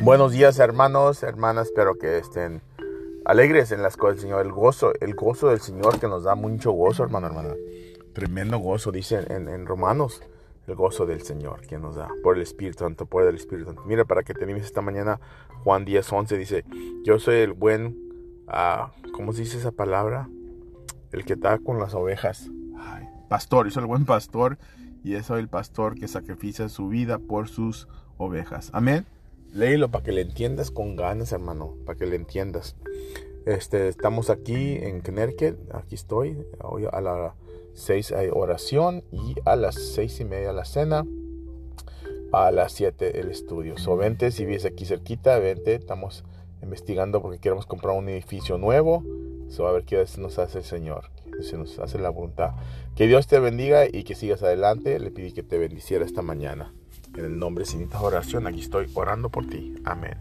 Buenos días hermanos, hermanas, espero que estén alegres en las cosas del Señor. El gozo, el gozo del Señor que nos da mucho gozo, hermano, hermana. Tremendo gozo, dice en, Romanos, el gozo del Señor que nos da por el Espíritu Santo, por el Espíritu Santo. Mira, para que te animes esta mañana, Juan 10, 11 dice, yo soy el buen, uh, ¿cómo se dice esa palabra? El que está con las ovejas. pastor, yo soy el buen pastor y soy el pastor que sacrifica su vida por sus ovejas. Amén. Léelo para que le entiendas con ganas, hermano, para que le entiendas. Este, estamos aquí en Connecticut, aquí estoy. Hoy a las seis hay oración y a las seis y media la cena. A las siete el estudio. So, vente, si vives aquí cerquita, vente. Estamos investigando porque queremos comprar un edificio nuevo. So, a ver qué nos hace el Señor, se nos hace la voluntad. Que Dios te bendiga y que sigas adelante. Le pedí que te bendiciera esta mañana. En el nombre sin esta oración, aquí estoy orando por ti. Amén.